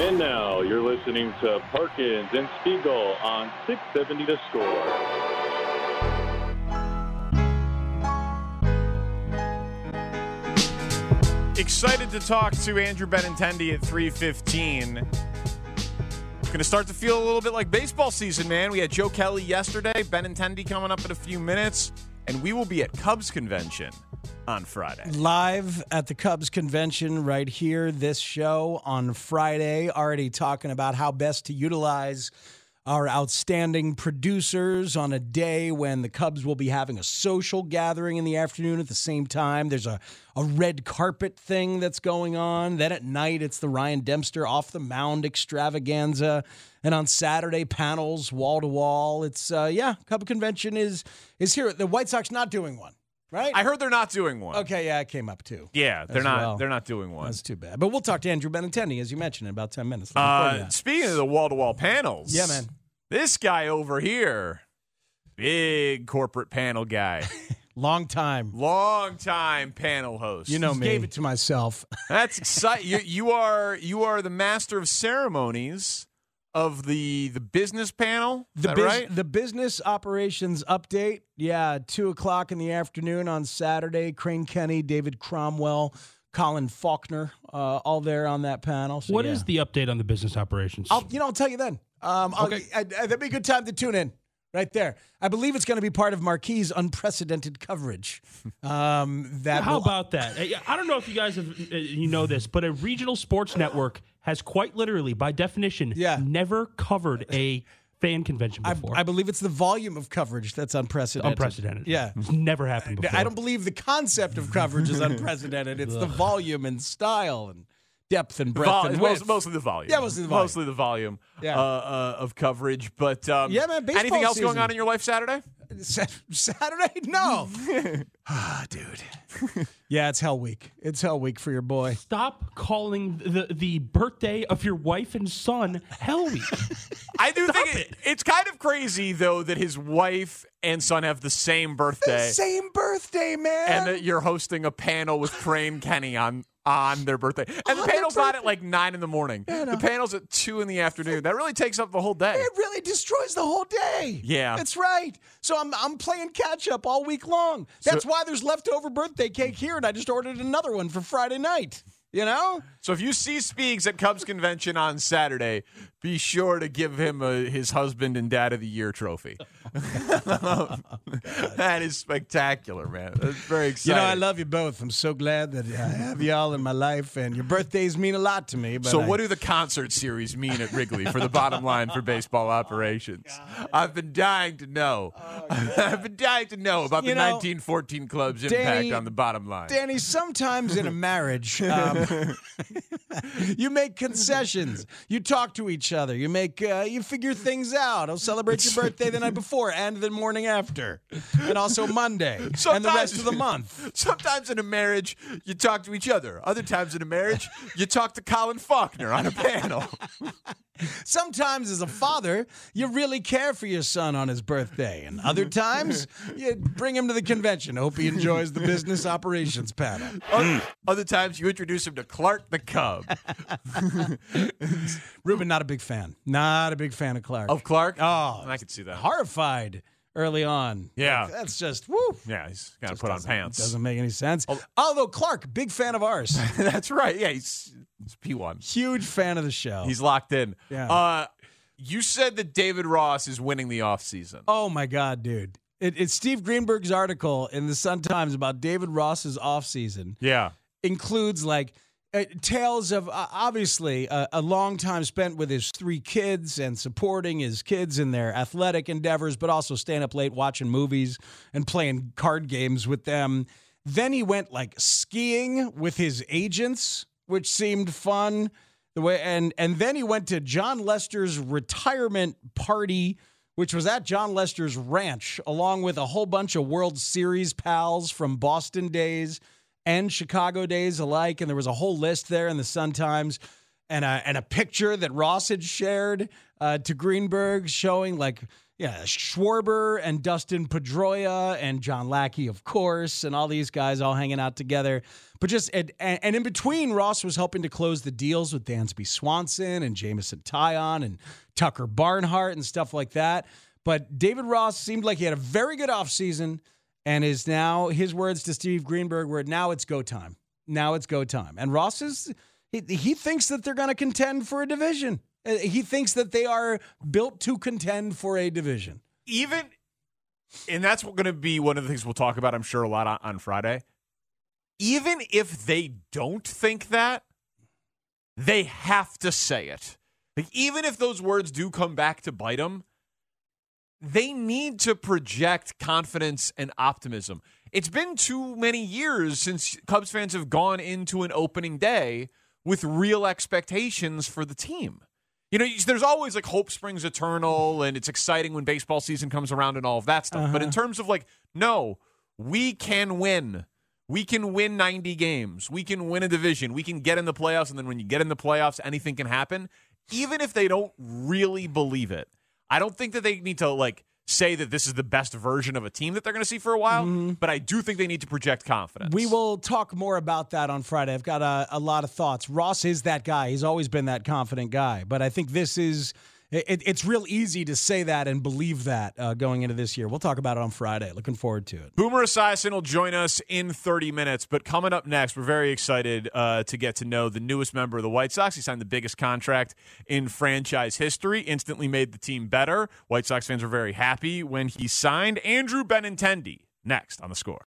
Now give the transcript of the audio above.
And now you're listening to Parkins and Spiegel on 670 to score. Excited to talk to Andrew Benintendi at 315. Going to start to feel a little bit like baseball season, man. We had Joe Kelly yesterday, Benintendi coming up in a few minutes, and we will be at Cubs convention on Friday. Live at the Cubs convention right here, this show on Friday, already talking about how best to utilize our outstanding producers on a day when the Cubs will be having a social gathering in the afternoon at the same time. There's a, a red carpet thing that's going on. Then at night, it's the Ryan Dempster off the mound extravaganza. And on Saturday, panels wall to wall. It's, uh, yeah, Cub convention is, is here. The White Sox not doing one. Right? I heard they're not doing one. Okay, yeah, it came up too. Yeah, they're not. well. They're not doing one. That's too bad. But we'll talk to Andrew Benintendi, as you mentioned, in about 10 minutes. Looking forward to Uh, speaking of the wall to wall panels, Yeah, man. This guy over here, big corporate panel guy, Long time. long time panel host. You know Just me. gave Gave it to myself. That's exciting. you, you are you are the master of ceremonies of the the business panel. Is The, that bus- right? the business operations update. Yeah, two o'clock in the afternoon on Saturday. Crane Kenny, David Cromwell, Colin Faulkner, uh, all there on that panel. So, What yeah. is the update on the business operations? I'll, you know, I'll tell you then. Um, I'll- Okay. I, I, that'd be a good time to tune in. Right there. I believe it's going to be part of Marquee's unprecedented coverage. Um, that How will- about that? I I don't know if you guys have uh, you know this, but a regional sports network has quite literally, by definition, Yeah. never covered a fan convention I, before. I believe it's the volume of coverage that's unprecedented. Unprecedented. Yeah. It's never happened before. I don't believe the concept of coverage is unprecedented. It's the volume and style and depth and breadth Vol- and most- width. mostly the volume. Yeah, mostly the volume. Mostly the volume Yeah. uh, uh, of coverage. But um, Yeah, man, anything else going on in your life Saturday? Sa- Saturday? No. ah, dude. Yeah, it's Hell Week. It's Hell Week for your boy. Stop calling the the birthday of your wife and son Hell Week. I do think it, it's kind of crazy though that his wife and son have the same birthday, Same birthday, man. and that you're hosting a panel with Crane Kenny on on their birthday. And the oh, On their panel's not at like nine in the morning. The panel's at two in the afternoon. That really takes up the whole day. it really destroys the whole day. Yeah. That's right. So I'm I'm playing catch up all week long. That's why there's leftover birthday cake here, and I just ordered another one for Friday night. You know? So if you see Speaks at Cubs convention on Saturday, be sure to give him a, his husband and dad of the year trophy. that is spectacular, man. That's very exciting. You know, I love you both. I'm so glad that I have you all in my life, and your birthdays mean a lot to me. But So, I- what do the concert series mean at Wrigley for the bottom line for baseball operations? I've been dying to know. I've been dying to know about You the know, 1914 club's Danny- impact on the bottom line. Danny, sometimes in a marriage, um, you make concessions. You talk to each other. You make uh, you figure things out. I'll celebrate your birthday the night before and the morning after, and also Monday and the rest of the month. Sometimes in a marriage, you talk to each other. Other times in a marriage, you talk to Colin Faulkner on a panel. Sometimes, as a father, you really care for your son on his birthday, and other times, you bring him to the convention. Hope he enjoys the business operations panel. Other, other times, you introduce him to Clark the Cub. Ruben, not a big fan. Not a big fan of Clark. Of Clark? Oh, I can see that. horrified early on. Yeah. Like, that's just woo. Yeah, he's got to put on pants. Doesn't make any sense. Although Clark, big fan of ours, That's right. Yeah, he's, he's P1. huge fan of the show. He's locked in. Yeah. Uh, you said that David Ross is winning the offseason. oh my god, dude! It, it's Steve Greenberg's article in the Sun Times about David Ross's offseason. Yeah. includes like uh, tales of uh, obviously uh, a long time spent with his three kids and supporting his kids in their athletic endeavors, but also staying up late watching movies and playing card games with them. Then he went like skiing with his agents, which seemed fun. The way and and then he went to Jon Lester's retirement party, which was at Jon Lester's ranch, along with a whole bunch of World Series pals from Boston days and Chicago days alike. And there was a whole list there in the Sun Times and a, and a picture that Ross had shared uh, to Greenberg showing like yeah Schwarber and Dustin Pedroia and John Lackey of course and all these guys all hanging out together. But just and, and in between, Ross was helping to close the deals with Dansby Swanson and Jameson Taillon and Tucker Barnhart and stuff like that. But David Ross seemed like he had a very good offseason and is now his words to Steve Greenberg were now it's go time. Now it's go time. And Ross is he, he thinks that they're going to contend for a division. Uh, He thinks that they are built to contend for a division. even and that's going to be one of the things we'll talk about i'm sure a lot on, on friday even if they don't think that they have to say it like even if those words do come back to bite them they need to project confidence and optimism it's been too many years since cubs fans have gone into an opening day with real expectations for the team you know, there's always like hope springs eternal, and it's exciting when baseball season comes around and all of that stuff. But in uh-huh. terms of like, no, we can win. We can win 90 games. We can win a division. We can get in the playoffs. And then when you get in the playoffs, anything can happen. Even if they don't really believe it, I don't think that they need to like say that this is the best version of a team that they're going to see for a while. Mm-hmm. But I do think they need to project confidence. We will talk more about that on Friday. I've got a, a lot of thoughts. Ross is that guy. He's always been that confident guy. But I think this is. It, it's real easy to say that and believe that uh, going into this year. We'll talk about it on Friday. Looking forward to it. Boomer Esiason will join us in 30 minutes. But coming up next, we're very excited uh, to get to know the newest member of the White Sox. He signed the biggest contract in franchise history, instantly made the team better. White Sox fans were very happy when he signed. Andrew Benintendi, next on the score.